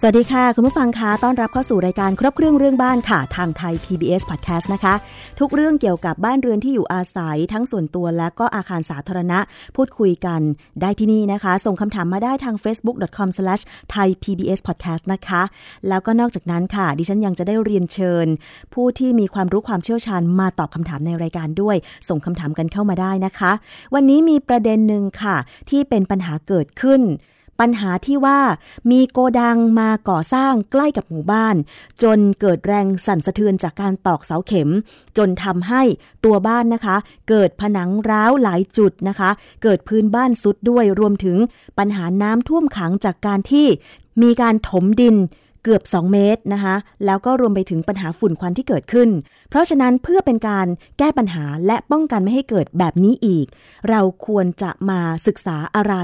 สวัสดีค่ะ คุณผู้ฟังคะต้อนรับเข้าสู่รายการครบเครื่องเรื่องบ้านค่ะ ทางไทย PBS Podcast นะคะ ทุกเรื่องเกี่ยวกับบ้านเรือนที่อยู่อาศัยทั้งส่วนตัวและก็อาคารสาธารณะ พูดคุยกันได้ที่นี่นะคะ ส่งคำถามมาได้ทาง facebook.com/thaipbspodcast นะคะ แล้วก็นอกจากนั้นค่ะ ดิฉันยังจะได้เรียนเชิญ ผู้ที่มีความรู้ความเชี่ยวชาญมาตอบคำถามในรายการด้วย ส่งคำถามกันเข้ามาได้นะคะ วันนี้มีประเด็นหนึ่งค่ะ ที่เป็นปัญหาเกิดขึ้น ปัญหาที่ว่ามีโกดังมาก่อสร้างใกล้กับหมู่บ้าน จนเกิดแรงสั่นสะเทือนจากการตอกเสาเข็ม จนทำให้ตัวบ้านนะคะ เกิดผนังร้าวหลายจุดนะคะ เกิดพื้นบ้านสุดด้วยรวมถึงปัญหาน้ำท่วมขังจากการที่มีการถมดิน เกือบ 2 เมตรนะคะ แล้วก็รวมไปถึงปัญหาฝุ่นควันที่เกิดขึ้น เพราะฉะนั้นเพื่อเป็นการแก้ปัญหาและป้องกันไม่ให้เกิดแบบนี้อีก เราควรจะมาศึกษาอะไร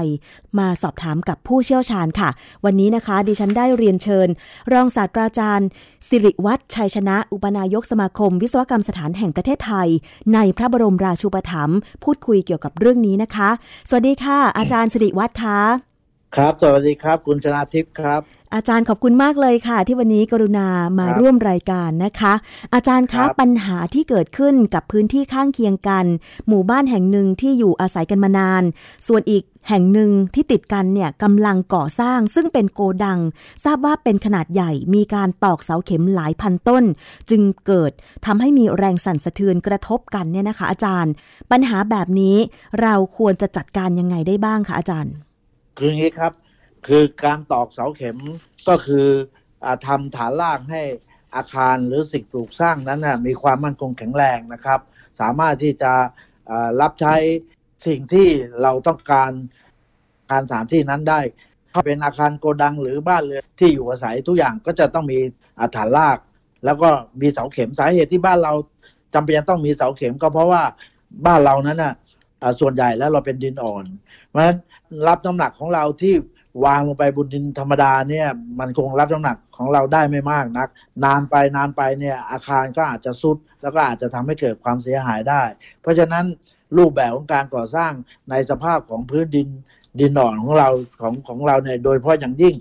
มาสอบถามกับผู้เชี่ยวชาญค่ะ วันนี้นะคะ ดิฉันได้เรียนเชิญ รองศาสตราจารย์ สิริวัฒชัยชนะ อุปนายกสมาคม วิศวกรรมสถานแห่งประเทศไทย ในพระบรมราชูปถัมภ์พูดคุยเกี่ยวกับเรื่องนี้นะคะ สวัสดีค่ะ อาจารย์สิริวัฒน์คะ ครับ สวัสดีครับ คุณชนาทิพย์ครับ อาจารย์ขอบคุณมากเลยค่ะ ที่วันนี้กรุณามาร่วมรายการนะคะ อาจารย์คะปัญหาที่เกิดขึ้นกับพื้นที่ข้างเคียงกัน หมู่บ้านแห่งหนึ่งที่อยู่อาศัยกันมานาน ส่วนอีกแห่งหนึ่งที่ติดกันเนี่ยกำลังก่อสร้างซึ่งเป็นโกดัง ทราบว่าเป็นขนาดใหญ่มีการตอกเสาเข็มหลายพันต้น จึงเกิดทำให้มีแรงสั่นสะเทือนกระทบกันเนี่ยนะคะ อาจารย์ ปัญหาแบบนี้เราควรจะจัดการยังไงได้บ้างคะอาจารย์ คืออย่างนี้ครับ คือการตอกเสาเข็มก็คืออทำฐานรากให้อาคารหรือสิ่งปลูกสร้างนั้นนะมีความมั่นคงแข็งแรงนะครับ สามารถที่จะรับใช้สิ่งที่เราต้องการการสถานที่นั้นได้ถ้าเป็นอาคารโกดังหรือบ้านเรือนที่อยู่อาศัยทุกอย่างก็จะต้องมีฐานราก แล้วก็มีเสาเข็มสาเหตุที่บ้านเราจำเป็นต้องมีเสาเข็มก็เพราะว่าบ้านเรานั้นน่ะ ส่วนใหญ่แล้วเราเป็นดินอ่อน เพราะฉะนั้นรับน้ำหนักของเราที่วางลงไปบนดินธรรมดาเนี่ยมันคงรับน้ำหนักของเราได้ไม่มากนัก นานไปนานไปเนี่ยอาคารก็อาจจะซุดแล้วก็อาจจะทำให้เกิดความเสียหายได้ เพราะฉะนั้นรูปแบบของการก่อสร้างในสภาพของพื้นดินดินหนอนของเราของของเราเนี่ยโดยเฉพาะอย่างยิ่ง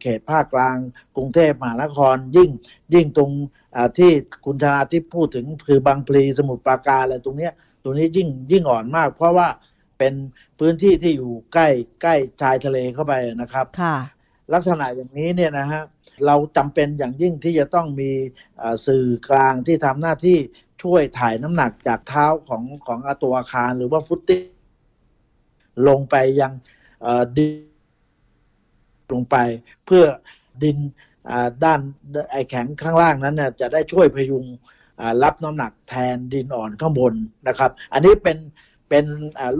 เขตภาคกลาง กรุงเทพมหานครยิ่งยิ่งตรงที่คุณธนาทิพย์พูดถึงคือบางพลีสมุทรปราการอะไรตรงเนี้ย ตรงนี้ยิ่งยิ่งอ่อนมาก เพราะว่าเป็นพื้นที่ที่อยู่ใกล้ใกล้ชายทะเลเข้าไปนะครับค่ะลักษณะอย่างนี้เนี่ยนะฮะเราจำเป็นอย่างยิ่งที่จะต้องมีสื่อกลางที่ทำหน้าที่ช่วยถ่ายน้ำหนักจากเท้าของของตัวอาคารหรือว่าฟุตติ้ลงไปยังดินลงไปเพื่อดินด้านไอแข็งข้างล่างนั้นเนี่ยจะได้ช่วยพยุง รับน้ำหนักแทนดินอ่อนข้างบนนะครับ อันนี้เป็นเป็น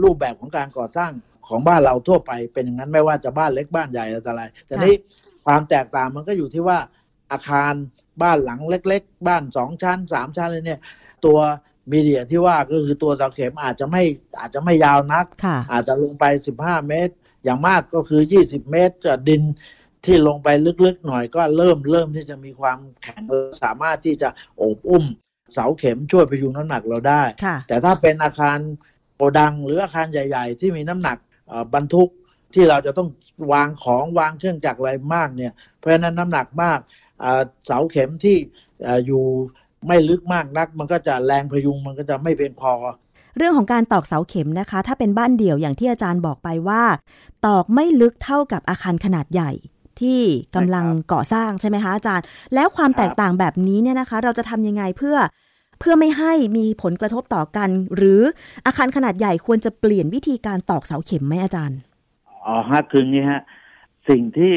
รูปแบบของการก่อสร้างของบ้านเราทั่วไปเป็นอย่างนั้นไม่ว่าจะบ้านเล็กบ้านใหญ่อะไรแต่นี้ความแตกต่างมันก็อยู่ที่ว่าอาคารบ้านหลังเล็ก ๆ บ้านสองชั้นสามชั้นเลยเนี่ย ตัวมีเดียที่ว่าก็คือตัวเสาเข็มอาจจะไม่อาจจะไม่ยาวนัก อาจจะลงไปสิบห้าเมตร อย่างมากก็คือยี่สิบเมตรจะดินที่ลงไปลึกๆหน่อยก็เริ่มเริ่มที่จะมีความแข็งสามารถที่จะโอบอุ้ม เสาเข็มช่วยพยุงน้ำหนักเราได้ แต่ถ้าเป็นอาคารโกดังหรืออาคารใหญ่ ๆ ที่มีน้ำหนักบรรทุกที่เราจะต้องวางของวางเครื่องจักรอะไรมากเนี่ยเพราะฉะนั้นน้ำหนักมากเสาเข็มที่อยู่ไม่ลึกมากนัก มันก็จะแรงพยุงมันก็จะไม่เพียงพอ เรื่องของการตอกเสาเข็มนะคะ ถ้าเป็นบ้านเดี่ยวอย่างที่อาจารย์บอกไปว่า ตอกไม่ลึกเท่ากับอาคารขนาดใหญ่ ที่กำลังก่อสร้างใช่ไหมคะอาจารย์ แล้วความแตกต่างแบบนี้เนี่ยนะคะ เราจะทำยังไงเพื่อเพื่อไม่ให้มีผลกระทบต่อกัน หรืออาคารขนาดใหญ่ควรจะเปลี่ยนวิธีการตอกเสาเข็มไหมอาจารย์อ๋อฮะคืองี้ฮะสิ่งที่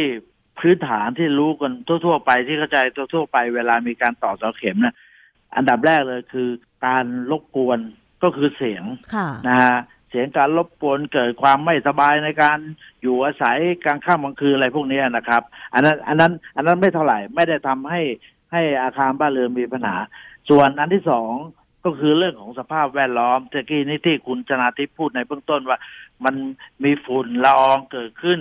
พื้นฐานที่รู้กันทั่ว ๆ ไปที่เข้าใจทั่วๆไปเวลามีการตอกเสาเข็มนะอันดับแรกเลยคือการรบกวนก็คือเสียงนะฮะเสียงการรบกวนเกิดความไม่สบายในการอยู่อาศัยกลางค่ำกลางคืนอะไรพวกนี้นะครับ อันนั้นอันนั้นอันนั้นไม่เท่าไหร่ไม่ได้ทำให้ให้อาคารบ้านเรือนมีปัญหา ส่วนอันที่สองก็คือเรื่องของสภาพแวดล้อมเมื่อกี้นี้ที่คุณชนาทิพย์พูดในเบื้องต้นว่า มันมีฝุ่นละอองเกิดขึ้น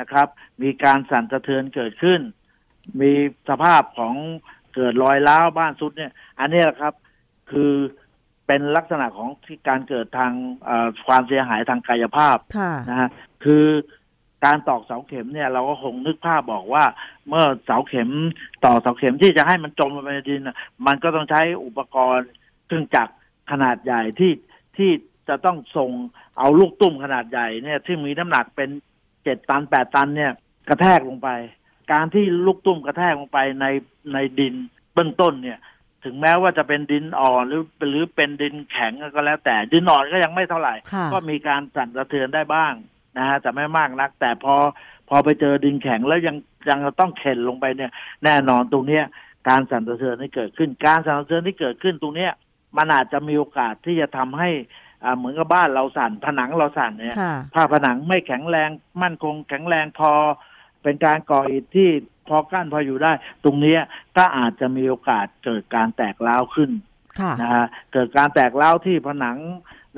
นะครับ มีการสั่นสะเทือนเกิดขึ้น มีสภาพของเกิดรอยร้าวบ้านซุดเนี่ย อันนี้แหละครับ คือ เป็นลักษณะของที่การเกิดทางความเสียหายทางกายภาพนะฮะคือการตอกเสาเข็มเนี่ยเราก็คงนึกภาพบอกว่า เมื่อเสาเข็มต่อเสาเข็มที่จะให้มันจมลงไปในดินมันก็ต้องใช้อุปกรณ์เครื่องจักรขนาดใหญ่ที่ที่จะต้องส่งเอาลูกตุ้มขนาดใหญ่เนี่ยที่มีน้ำหนักเป็นเจ็ดตันแปดตันเนี่ยกระแทกลงไป การที่ลูกตุ้มกระแทกลงไปในในดินเบื้องต้นเนี่ย ถึงแม้ว่าจะเป็นดินอ่อนหรือหรือเป็นดินแข็งก็แล้ว แต่ดินอ่อนก็ยังไม่เท่าไหร่ ก็มีการสั่นสะเทือนได้บ้างนะฮะแต่ไม่มากนัก แต่พอพอไปเจอดินแข็งแล้วยังยังต้องเข็นลงไปเนี่ย แน่นอนตรงเนี้ยการสั่นสะเทือนที่เกิดขึ้น การสั่นสะเทือนที่เกิดขึ้นตรงเนี้ยมันอาจจะมีโอกาสที่จะทำให้เหมือนกับบ้านเราสั่นผนังเราสั่นเนี่ยถ้าผนังไม่แข็งแรงมั่นคงแข็งแรงพอ เป็นการก่ออิฐที่พอกั้นพออยู่ได้ ตรงนี้ก็อาจจะมีโอกาสเกิดการแตกร้าวขึ้นนะฮะเกิดการแตกร้าวที่ผนัง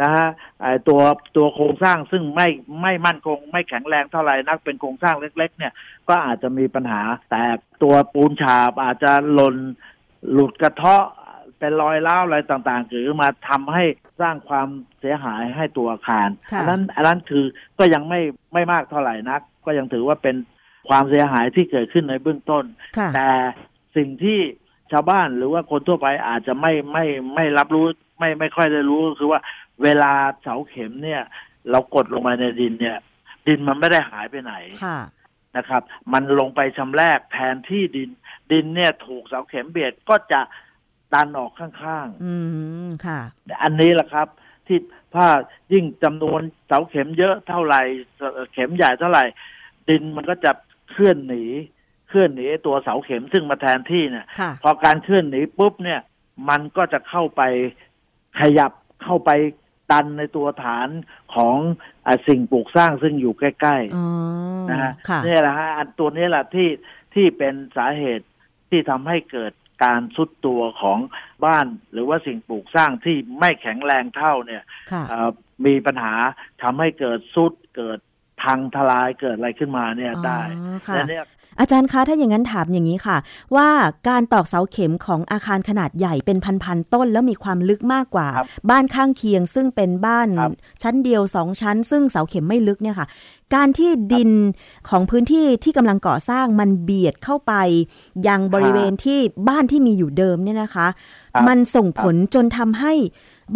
นะฮะไอตัวตัวโครงสร้างซึ่งไม่ไม่มั่นคง ไม่แข็งแรงเท่าไหร่นักเป็นโครงสร้างเล็ก ๆ เนี่ย ก็อาจจะมีปัญหา แตกตัวปูนฉาบอาจจะหล่นหลุดกระเทาะเป็นรอยร้าวอะไรต่างๆ หรือมาทำให้สร้างความเสียหายให้ตัวอาคารอันนั้นอันนั้นคือก็ยังไม่ไม่มากเท่าไหร่นัก ก็ยังถือว่าเป็น ความเสียหายที่เกิดขึ้นในเบื้องต้น แต่สิ่งที่ชาวบ้านหรือว่าคนทั่วไปอาจจะไม่ไม่ไม่รับรู้ไม่ไม่ค่อยได้รู้คือว่าเวลาเสาเข็มเนี่ย เรากดลงมาในดินเนี่ย ดินมันไม่ได้หายไปไหนนะครับ มันลงไปชำแรกแทนที่ดิน ดินเนี่ยถูกเสาเข็มเบียดก็จะดันออกข้างๆ อืมค่ะ อันนี้แหละครับ ที่ถ้ายิ่งจำนวนเสาเข็มเยอะเท่าไหร่เข็มใหญ่เท่าไหร่ ดินมันก็จะ เคลื่อนหนีเคลื่อนหนีตัวเสาเข็มซึ่งมาแทนที่เนี่ย พอการเคลื่อนหนีปุ๊บเนี่ย มันก็จะเข้าไปขยับเข้าไปดันในตัวฐานของอสิ่งปลูกสร้างซึ่งอยู่ใกล้ๆนะฮะนี่แหละฮะอันตัวนี้แหละที่ที่เป็นสาเหตุที่ทำให้เกิดการสุดตัวของบ้านหรือว่าสิ่งปลูกสร้างที่ไม่แข็งแรงเท่าเนี่ยมีปัญหาทำให้เกิดสุดเกิด พังทลายเกิดอะไรขึ้นมาเนี่ยได้และเนี่ยอาจารย์คะถ้าอย่างนั้นถามอย่างนี้ค่ะ ว่าการตอกเสาเข็มของอาคารขนาดใหญ่เป็นพันๆต้น แล้วมีความลึกมากกว่า บ้านข้างเคียง ซึ่งเป็นบ้านชั้นเดียวสองชั้น ซึ่งเสาเข็มไม่ลึกเนี่ยค่ะ การที่ดินของพื้นที่ที่กำลังก่อสร้างมันเบียดเข้าไป ยังบริเวณที่บ้านที่มีอยู่เดิมเนี่ยนะคะ มันส่งผลจนทำให้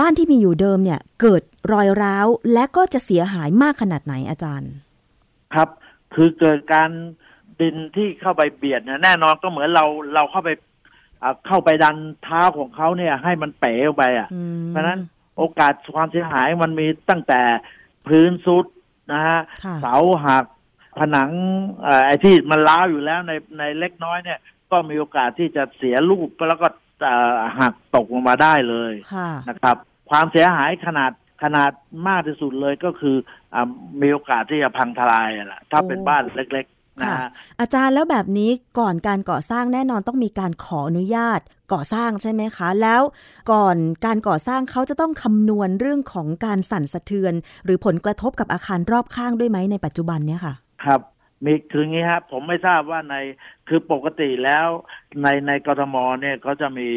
บ้านที่มีอยู่เดิมเนี่ยเกิดรอยร้าวและก็จะเสียหายมากขนาดไหนอาจารย์ ครับ คือเกิดการดินที่เข้าไปเบียดเนี่ยแน่นอนก็เหมือนเราเราเข้าไปเข้าไปดันเท้าของเขาเนี่ย ให้มันเป๋อไปอะ เพราะนั้นโอกาสความเสียหายมันมีตั้งแต่พื้นซุดนะฮะเสาหักผนังไอ้ที่มันล้าวอยู่แล้วในในเล็กน้อยเนี่ย ก็มีโอกาสที่จะเสียรูปแล้วก็ หักตกลงมาได้เลยนะครับ ความเสียหายขนาดขนาดมากที่สุดเลยก็คืออมีโอกาสที่จะพังทลายแหละถ้าเป็นบ้านเล็กค่ะอาจารย์แล้วแบบนี้ก่อนการก่อสร้างแน่นอนต้องมีการขออนุญาตก่อสร้างใช่ไหมคะ แล้วก่อนการก่อสร้างเขาจะต้องคำนวณเรื่องของการสั่นสะเทือน หรือผลกระทบกับอาคารรอบข้างด้วยไหมในปัจจุบันเนี่ยค่ะ ครับ มีคืองี้ครับผมไม่ทราบว่าในคือปกติแล้วในในกรทมเนี่ยเขาจะมี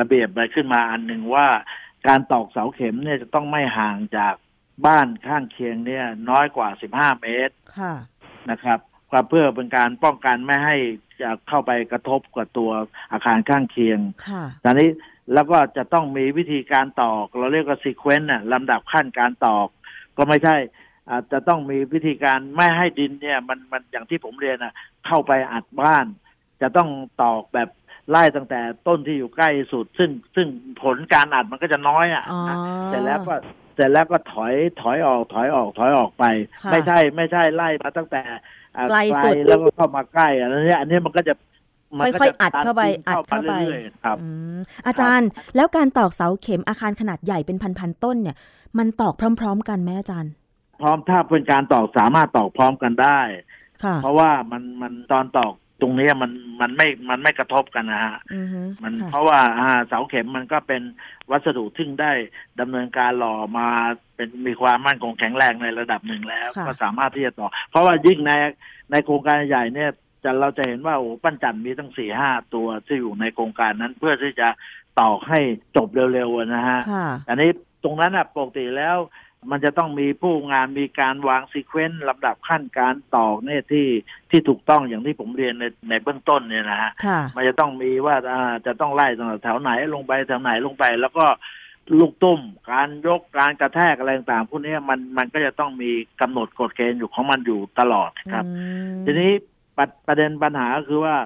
ระเบียบอะไรขึ้นมาอันหนึ่งว่า การตอกเสาเข็มเนี่ยจะต้องไม่ห่างจากบ้านข้างเคียงเนี่ย น้อยกว่าสิบห้าเมตรค่ะนะครับเพื่อเป็นการป้องกันไม่ให้จะเข้าไปกระทบกับตัวอาคารข้างเคียงตอนนี้แล้วก็จะต้องมีวิธีการตอก เราเรียกว่าซีเควนต์น่ะลำดับขั้นการตอก ก็ไม่ใช่ อาจจะต้องมีวิธีการไม่ให้ดินเนี่ยมันมันอย่างที่ผมเรียนอะเข้าไปอัดบ้าน จะต้องตอกแบบไล่ตั้งแต่ต้นที่อยู่ใกล้สุด ซึ่งซึ่งผลการอัดมันก็จะน้อยอะเสร็จแล้วก็เสร็จแล้วก็ถอยถอยออกถอยออกถอยออกไป ไม่ใช่ไม่ใช่ไล่มาตั้งแต่ไกลสุดแล้วก็เข้ามาใกล้อันนี้อันนี้มันก็จะค่อยๆอัดเข้าไปอัดเข้าไปครับอาจารย์แล้วการตอกเสาเข็มอาคารขนาดใหญ่เป็นพันๆต้นเนี่ย มันตอกพร้อม ๆ กันไหมอาจารย์ พร้อมถ้าเป็นการตอกสามารถตอกพร้อมกันได้ เพราะว่ามันมันตอนตอกตรงนี้มันมันไม่มันไม่กระทบกันนะฮะมันเพราะว่าเสาเข็มมันก็เป็นวัสดุซึ่งได้ดำเนินการหล่อมาเป็นมีความมั่นคงแข็งแรงในระดับหนึ่งแล้ว ก็สามารถที่จะต่อ เพราะว่ายิ่งในในโครงการใหญ่เนี่ยจจะเราจะเห็นว่าโอ้ปั้นจันมีตั้งสี่ห้าตัวที่อยู่ในโครงการนั้นเพื่อที่จะตอกให้จบเร็วๆนะฮะค่ะอันนี้ตรงนั้นอะปกติแล้ว มันจะต้องมีผู้งานมีการวางซีเควนต์ลำดับขั้นการตอกเนี่ยที่ที่ถูกต้องอย่างที่ผมเรียนในในเบื้องต้นเนี่ยนะฮะค่ะมันจะต้องมีว่าอ่าจะต้องไล่ตั้งแต่แถวไหนลงไปแถวไหนลงไป แล้วก็ลูกตุ้มการยกการกระแทกอะไรต่างๆพวกนี้มันมันก็จะต้องมีกำหนดกฎเกณฑ์อยู่ของมันอยู่ตลอดครับอืมทีนี้ประประเด็นปัญหาก็คือว่า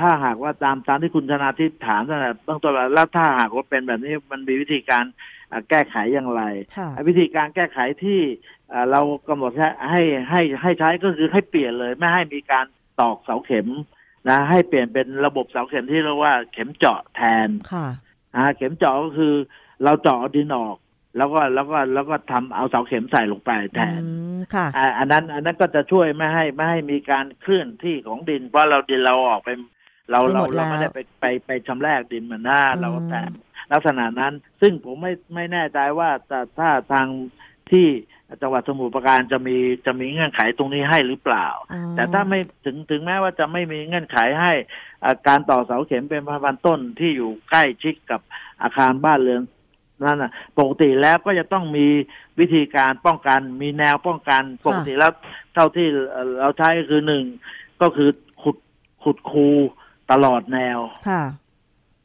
ถ้าหากว่าตามตามที่คุณชนาทิพย์ถามตั้งแต่เบื้องต้นแล้วแล้วถ้าหากว่าเป็นแบบนี้มันมีวิธีการอ่า แก้ไขอย่างไรค่ะวิธีการแก้ไขที่เอ่อเรากำหนดให้ให้ให้ให้ใช้ก็คือให้เปลี่ยนเลย ไม่ให้มีการตอกเสาเข็มนะให้เปลี่ยนเป็นระบบเสาเข็มที่เรียกว่าเข็มเจาะแทนค่ะนะเข็มเจาะก็คือ เราเจาะเอาดินออก แล้วก็แล้วก็แล้วก็ทำเอาเสาเข็มใส่ลงไปแทนอืมค่ะอ่าอันนั้นอันนั้นก็จะช่วยไม่ให้ไม่ให้มีการเคลื่อนที่ของดิน เพราะเราดินเราออกไป เราไปหเรามดแล้วเราไม่ได้ไปไปไปชำแรกดินเหมือนหน้าอืมเราแต่ลักษณะนั้น ซึ่งผมไม่ไม่แน่ใจว่าแต่ถ้าทางที่จังหวัดสมุทรปราการจะมีจะมีเงื่อนไขตรงนี้ให้หรือเปล่าอ๋อแต่ถ้าไม่ถึงถึงแม้ว่าจะไม่มีเงื่อนไขให้อ่าการต่อเสาเข็มเป็นพันๆต้นที่อยู่ใกล้ชิดกับอาคารบ้านเรือนนั่นน่ะปกติแล้วก็จะต้องมีวิธีการป้องกัน มีแนวป้องกันปกติแล้วเท่าที่เอ่อเราใช้ก็คือหนึ่งก็คือขุดขุดคู ตลอดแนวค่ะ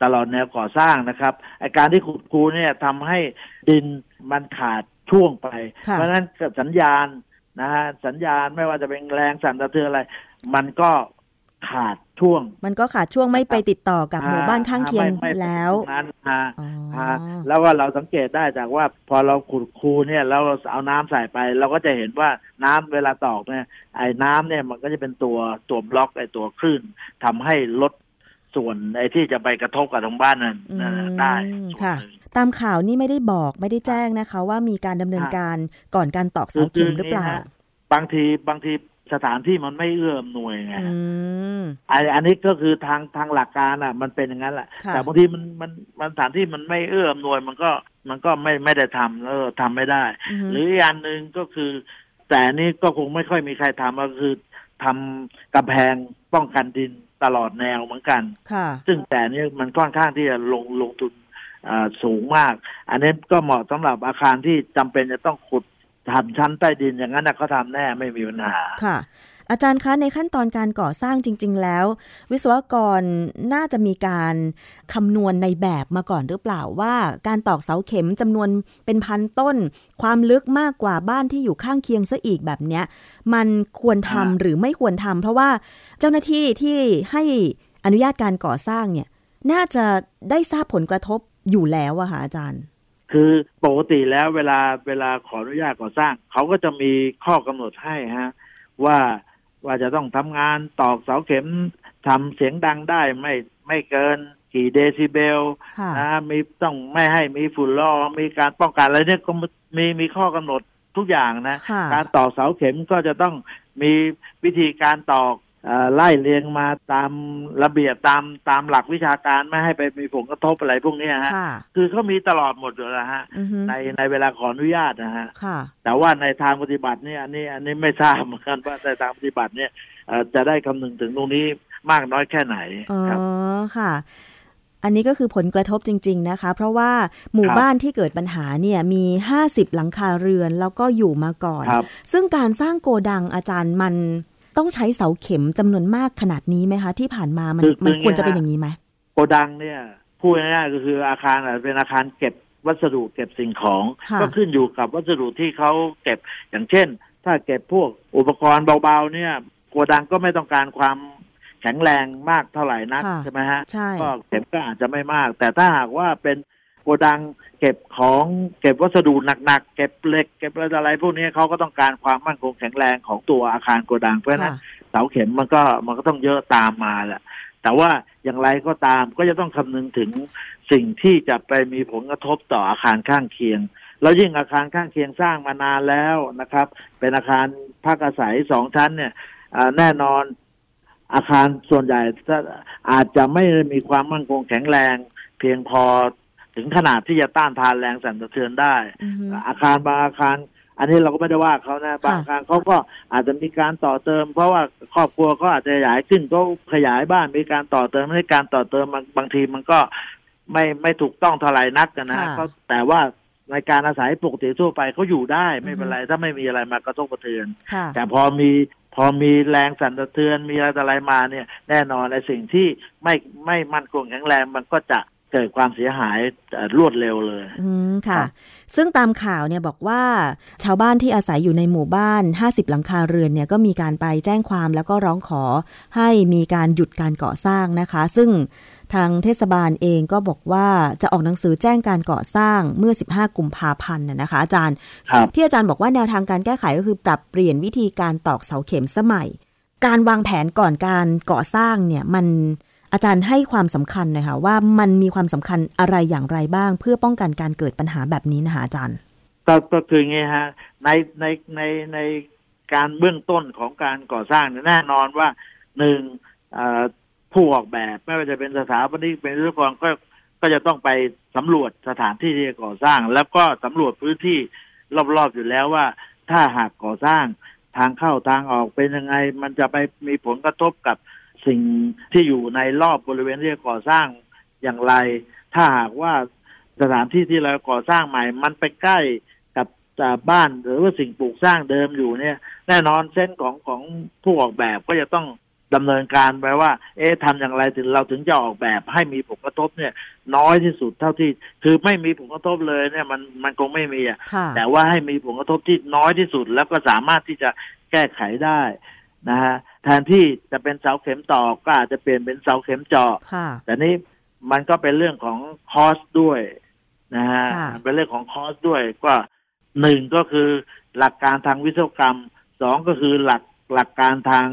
ตลอดแนวก่อสร้างนะครับไอการที่ขุดคูเนี่ยทำให้ดินมันขาดช่วงไปค่ะเพราะฉะนั้นสัญญาณนะฮะสัญญาณไม่ว่าจะเป็นแรงสั่นสะเทือนอะไร มันก็ ขาดช่วง มันก็ขาดช่วงไม่ไปติดต่อกับหมู่บ้านข้างเคียงไม่ไม่แล้วตรงนั้นฮะอ๋อฮะแล้วก็เราสังเกตได้จากว่าพอเราขุดคูเนี่ยแล้วเราเอาน้ำใส่ไป เราก็จะเห็นว่าน้ำเวลาตอกเนี่ย ไอ้น้ำเนี่ยมันก็จะเป็นตัวตัวบล็อกไอ้ตัวคลื่นทำให้ลดส่วนไอ้ที่จะไปกระทบกับทางบ้านนั้นอืมนั่นน่ะได้ส่วนค่ะหนึ่งตามข่าวนี่ไม่ได้บอกไม่ได้แจ้งนะคะ ว่ามีการดำเนินการก่อนการตอกเสาเข็มหรือเปล่าคืย่งนี้ฮะบางทีบางที สถานที่มันไม่เอื้ออำนวยไงอืมอันอันนี้ก็คือทางทางหลักการอะ มันเป็นอย่างนั้นแหละค่ะแต่บางทีมันมันมันสถานที่มันไม่เอื้ออำนวยมันก็มันก็ไม่ไม่ได้ทำแล้วทำไม่ได้ หรืออีกอันหนึ่งก็คือ แต่อันนี้ก็คงไม่ค่อยมีใครทำก็คือทำกำแพงป้องกันดินตลอดแนวเหมือนกันค่ะซึ่งแต่เนี้มันค่อนข้างที่จะลงลงทุนอ่าสูงมาก อันนี้ก็เหมาะสำหรับอาคารที่จำเป็นจะต้องขุด ทำชั้นใต้ดินอย่างนั้นนะเขาทำแน่ไม่มีปัญหาค่ะ อาจารย์คะในขั้นตอนการก่อสร้างจริง ๆ แล้ว วิศวกรน่าจะมีการคำนวณในแบบมาก่อนหรือเปล่าว่า การตอกเสาเข็มจำนวนเป็นพันต้น ความลึกมากกว่าบ้านที่อยู่ข้างเคียงซะอีกแบบเนี้ย มันควรทำหรือไม่ควรทำเพราะว่าเจ้าหน้าที่ที่ให้อนุญาตการก่อสร้างเนี่ย น่าจะได้ทราบผลกระทบอยู่แล้วอะค่ะอาจารย์ คือปกติแล้วเวลาเวลาขออนุญาตก่อสร้าง เขาก็จะมีข้อกำหนดให้ฮะ ว่าว่าจะต้องทำงานตอกเสาเข็มทำเสียงดังได้ไม่ไม่เกินกี่เดซิเบลค่ะนะมีต้องไม่ให้มีฝุ่นละอองมีการป้องกันอะไรเนี่ยก็มีมีข้อกำหนดทุกอย่างนะค่ะการตอกเสาเข็มก็จะต้องมีวิธีการตอกเอ่อ ไล่เรียงมาตามระเบียบตามตามหลักวิชาการไม่ให้ไปมีผลกระทบอะไรพวกเนี้ยฮะค่ะคือเขามีตลอดหมดอยู่แล้วฮะอือฮึในในเวลาขออนุญาตนะฮะค่ะแต่ว่าในทางปฏิบัติเนี่ยอันนี้อันนี้ไม่ทราบเหมือนกันว่าในทางปฏิบัติเนี่ยเอ่อจะได้คำนึงถึงตรงนี้มากน้อยแค่ไหนอ๋อครับค่ะอันนี้ก็คือผลกระทบจริง ๆ นะคะ เพราะว่าหมู่ครับบ้านที่เกิดปัญหาเนี่ยมี 50 หลังคาเรือนแล้วก็อยู่มาก่อนครับซึ่งการสร้างโกดังอาจารย์มัน ต้องใช้เสาเข็มจำนวนมากขนาดนี้ไหมคะ ที่ผ่านมามันคือมันคือควรจะเป็นไงฮะอย่างนี้ไหมโกดังเนี่ยพูดง่ายๆก็คืออาคารอาจจะเป็นอาคารเก็บวัสดุเก็บสิ่งของค่ะก็ขึ้นอยู่กับวัสดุที่เขาเก็บอย่างเช่น ถ้าเก็บพวกอุปกรณ์เบาๆ เนี่ยโกดังก็ไม่ต้องการความแข็งแรงมากเท่าไหร่นักค่ะใช่ไหมฮะใช่ก็เก็บก็อาจจะไม่มาก แต่ถ้าหากว่าเป็นโกดัง เก็บของเก็บวัสดุหนักๆเก็บเหล็ก เก็บอะไรพวกนี้เขาก็ต้องการความมั่นคงแข็งแรงของตัวอาคารโกดังเพราะฉะนั้นค่ะเสาเข็มมันก็มันก็ต้องเยอะตามมาแหละแต่ว่าอย่างไรก็ตามก็จะต้องคำนึงถึงสิ่งที่จะไปมีผลกระทบต่ออาคารข้างเคียง แล้วยิ่งอาคารข้างเคียงสร้างมานานแล้วนะครับ เป็นอาคารพักอาศัยสองชั้นเนี่ยอ่าแน่นอนอาคารส่วนใหญ่ถ้าอาจจะไม่มีความมั่นคงแข็งแรง เพียงพอ ถึงขนาดที่จะต้านทานแรงสั่นสะเทือนได้อือฮึอาคารบางอาคาร อันนี้เราก็ไม่ได้ว่าเขานะบางครั้งเขาก็อาจจะมีการต่อเติม เพราะว่าครอบครัวก็อาจจะขยายขึ้นก็ขยายบ้านมีการต่อเติมในการต่อเติมบางบางทีมันก็ไม่ไม่ถูกต้องเท่าไหร่นักกันนะค่ะก็แต่ว่าในการอาศัยปกติทั่วไปเขาอยู่ได้ไม่เป็นไร ถ้าไม่มีอะไรมากระทบกระเทือนค่ะแต่พอมีพอมีแรงสั่นสะเทือนมีอะไรต่ออะไรมาเนี่ย แน่นอนในสิ่งที่ไม่ไม่มั่นคงแข็งแรงมันก็จะ เกิดความเสียหายเอ่อรวดเร็วเลยอืมค่ะครับซึ่งตามข่าวเนี่ยบอกว่าชาวบ้านที่อาศัยอยู่ในหมู่บ้าน 50 หลังคาเรือนเนี่ยก็มีการไปแจ้งความแล้วก็ร้องขอให้มีการหยุดการก่อสร้างนะคะ ซึ่งทางเทศบาลเองก็บอกว่าจะออกหนังสือแจ้งการก่อสร้างเมื่อ 15 กุมภาพันธ์น่ะนะคะ อาจารย์ครับที่อาจารย์บอกว่าแนวทางการแก้ไขก็คือปรับเปลี่ยนวิธีการตอกเสาเข็มสมัย การวางแผนก่อนการก่อสร้างเนี่ยมัน อาจารย์ให้ความสำคัญหน่อยค่ะว่ามันมีความสำคัญอะไรอย่างไรบ้าง เพื่อป้องกันการเกิดปัญหาแบบนี้นะคะอาจารย์ก็ก็คือไงฮะในในในในการเบื้องต้นของการก่อสร้างแน่นอนว่าหนึ่งผู้ออกแบบไม่ว่าจะเป็นสถาปนิกเป็นวิศวกรก็ก็จะต้องไปสำรวจสถานที่ที่จะก่อสร้าง แล้วก็สำรวจพื้นที่รอบๆอยู่แล้วว่า ถ้าหากก่อสร้างทางเข้าทางออกเป็นยังไง มันจะไปมีผลกระทบกับ สิ่งที่อยู่ในรอบบริเวณที่จะก่อสร้างอย่างไร ถ้าหากว่าสถานที่ที่เราก่อสร้างใหม่ มันไปใกล้กับอ่าบ้านหรือว่าสิ่งปลูกสร้างเดิมอยู่เนี่ย แน่นอนเส้นของของผู้ออกแบบก็จะต้องดำเนินการไปว่า เอ๊ะทำอย่างไรถึงเราถึงจะออกแบบให้มีผลกระทบเนี่ย น้อยที่สุดเท่าที่ คือไม่มีผลกระทบเลยเนี่ยมันมันคงไม่มีอะค่ะแต่ว่าให้มีผลกระทบที่น้อยที่สุดแล้วก็สามารถที่จะแก้ไขได้นะฮะ แทนที่จะเป็นเสาเข็มตอกก็อาจจะเปลี่ยนเป็นเสาเข็มเจาะค่ะแต่นี้มันก็เป็นเรื่องของคอสด้วยนะฮะค่ะมันเป็นเรื่องของคอสด้วยก็หนึ่งก็คือหลักการทางวิศวกรรมสองก็คือหลักหลักการทาง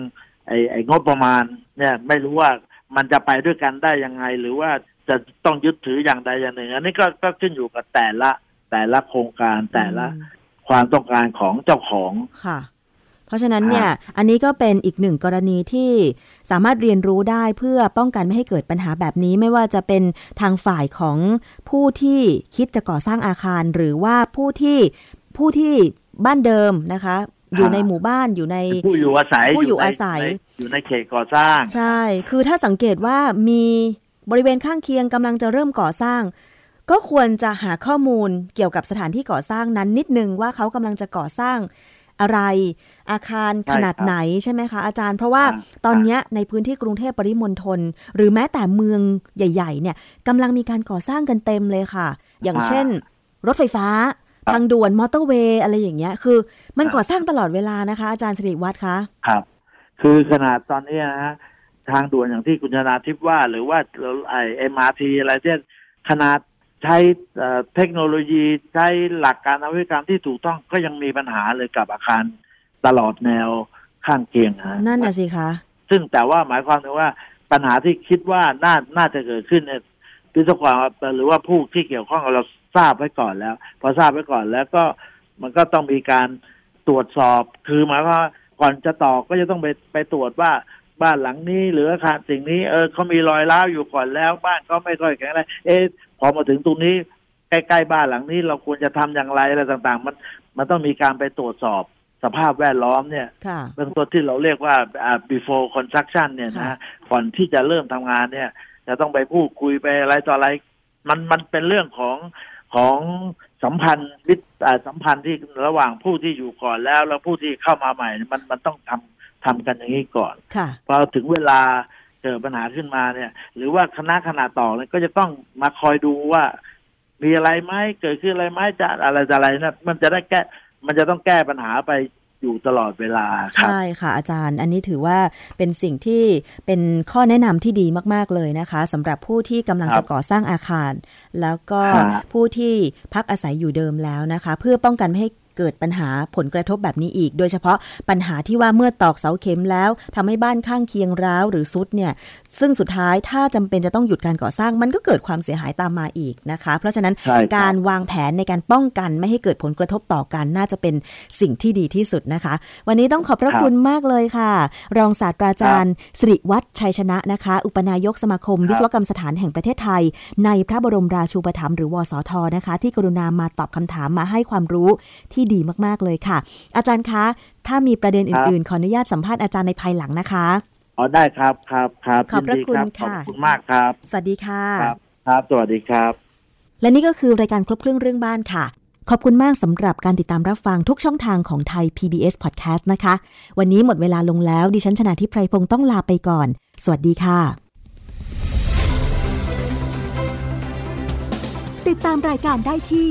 ไอ้ไอ้งบประมาณ เนี่ยไม่รู้ว่ามันจะไปด้วยกันได้ยังไง หรือว่าจะต้องยึดถืออย่างใดอย่างหนึ่ง อันนี้ก็ก็ขึ้นอยู่กับแต่ละแต่ละโครงการแต่ละอืมความต้องการของเจ้าของค่ะ เพราะฉะนั้นเนี่ยอันนี้ก็เป็นอีกหนึ่งกรณีที่สามารถเรียนรู้ได้เพื่อป้องกันไม่ให้เกิดปัญหาแบบนี้ ไม่ว่าจะเป็นทางฝ่ายของผู้ที่คิดจะก่อสร้างอาคาร หรือว่าผู้ที่ผู้ที่บ้านเดิมนะคะ อยู่ในหมู่บ้านอยู่ในผู้อยู่อาศัยผู้อยู่ในอาศัยในอยู่ในเขตก่อสร้าง ใช่ คือถ้าสังเกตว่ามีบริเวณข้างเคียงกำลังจะเริ่มก่อสร้างก็ควรจะหาข้อมูลเกี่ยวกับสถานที่ก่อสร้างนั้นนิดนึงว่าเขากำลังจะก่อสร้าง อะไร อาคารขนาดใช่ครับไหนใช่ไหมคะอาจารย์ เพราะว่าอ่าตอนเนี้ยในพื้นที่กรุงเทพปริมณฑลหรือแม้แต่เมืองใหญ่ ๆ เนี่ยกำลังมีการก่อสร้างกันเต็มเลยค่ะ อย่างเช่น รถไฟฟ้าทางด่วนมอเตอร์เวย์อะไรอย่างเงี้ย คือ มันก่อสร้างตลอดเวลานะคะ อาจารย์สิริวัตรคะครับ คือขนาดตอนนี้นะฮะทางด่วนอย่างที่คุณชนาทิพย์ว่า หรือว่าไอเอ็มอาร์ทีอะไรที่ขนาด ใช้เอ่อเทคโนโลยีใช้หลักการนวัตกรรมที่ถูกต้องก็ยังมีปัญหาเลยกับอาคารตลอดแนวข้างเคียงฮะนั่นน่ะสิคะ ซึ่งแต่ว่าหมายความถึงว่าปัญหาที่คิดว่าน่าน่าจะเกิดขึ้นเนี่ยวิศวกรหรือว่าผู้ที่เกี่ยวข้องกับเราทราบไว้ก่อนแล้ว พอทราบไว้ก่อนแล้วก็มันก็ต้องมีการตรวจสอบ คือหมายความว่าก่อนจะต่อก็จะต้องไปไปตรวจว่า บ้านหลังนี้หรืออาคารสิ่งนี้ เออเขามีรอยร้าวอยู่ก่อนแล้ว บ้านก็ไม่ค่อยแข็งแรงเอ๊ะพอมาถึงตรงนี้ใกล้ๆบ้านหลังนี้เราควรจะทำอย่างไรอะไรต่างๆ มันมันต้องมีการไปตรวจสอบสภาพแวดล้อมเนี่ยค่ะเบื้องต้นที่เราเรียกว่าอ่า before construction เนี่ยนะค่ะฮะก่อนที่จะเริ่มทำงานเนี่ย จะต้องไปพูดคุยไปอะไรต่ออะไร มันมันเป็นเรื่องของของสัมพันธ์วิทอ่าสัมพันธ์ที่ระหว่างผู้ที่อยู่ก่อนแล้ว แล้วผู้ที่เข้ามาใหม่ มันมันต้องทำ ทำกันอย่างนี้ก่อนค่ะพอถึงเวลาเกิดปัญหาขึ้นมาเนี่ย หรือว่าคณะขนาดต่อเนี่ยก็จะต้องมาคอยดูว่า มีอะไรไหมเกิดขึ้นอะไรไหมจะอะไรจะอะไรนะมันจะได้แก้ มันจะต้องแก้ปัญหาไปอยู่ตลอดเวลาครับใช่ค่ะอาจารย์ อันนี้ถือว่าเป็นสิ่งที่เป็นข้อแนะนำที่ดีมาก ๆ เลยนะคะสำหรับผู้ที่กำลังครับจะก่อสร้างอาคาร แล้วก็ครับผู้ที่พักอาศัยอยู่เดิมแล้วนะคะ เพื่อป้องกันไม่ให้ เกิดปัญหาผลกระทบแบบนี้อีก โดยเฉพาะปัญหาที่ว่าเมื่อตอกเสาเข็มแล้วทำให้บ้านข้างเคียงร้าวหรือซุดเนี่ยซึ่งสุดท้ายถ้าจำเป็นจะต้องหยุดการก่อสร้าง มันก็เกิดความเสียหายตามมาอีกนะคะ เพราะฉะนั้นใช่ครับการวางแผนในการป้องกันไม่ให้เกิดผลกระทบต่อกันน่าจะเป็นสิ่งที่ดีที่สุดนะคะ วันนี้ต้องขอบพระครับคุณมากเลยค่ะ รองศาสตราจารย์สิริวัฒน์ชัยชนะนะคะ อุปนายกสมาคมครับวิศวกรรมสถานแห่งประเทศไทย ในพระบรมราชูปถัมภ์หรือวสทนะคะ ที่กรุณามาตอบคำถามมาให้ความรู้ที่ดีมากๆเลยค่ะ อาจารย์คะ ถ้ามีประเด็นอื่นๆ ขออนุญาตสัมภาษณ์อาจารย์ในภายหลังนะคะอ๋อได้ครับครับครับขอบพระยินดีคุณรับค่ะขอบคุณมากครับ สวัสดีค่ะครับครับ สวัสดีครับ และนี่ก็คือรายการครบเครื่องเรื่องบ้านค่ะ ขอบคุณมากสำหรับการติดตามรับฟังทุกช่องทางของไทย PBS Podcast นะคะ วันนี้หมดเวลาลงแล้ว ดิฉันชนะทิพไพรพงศ์ต้องลาไปก่อน สวัสดีค่ะ ติดตามรายการได้ที่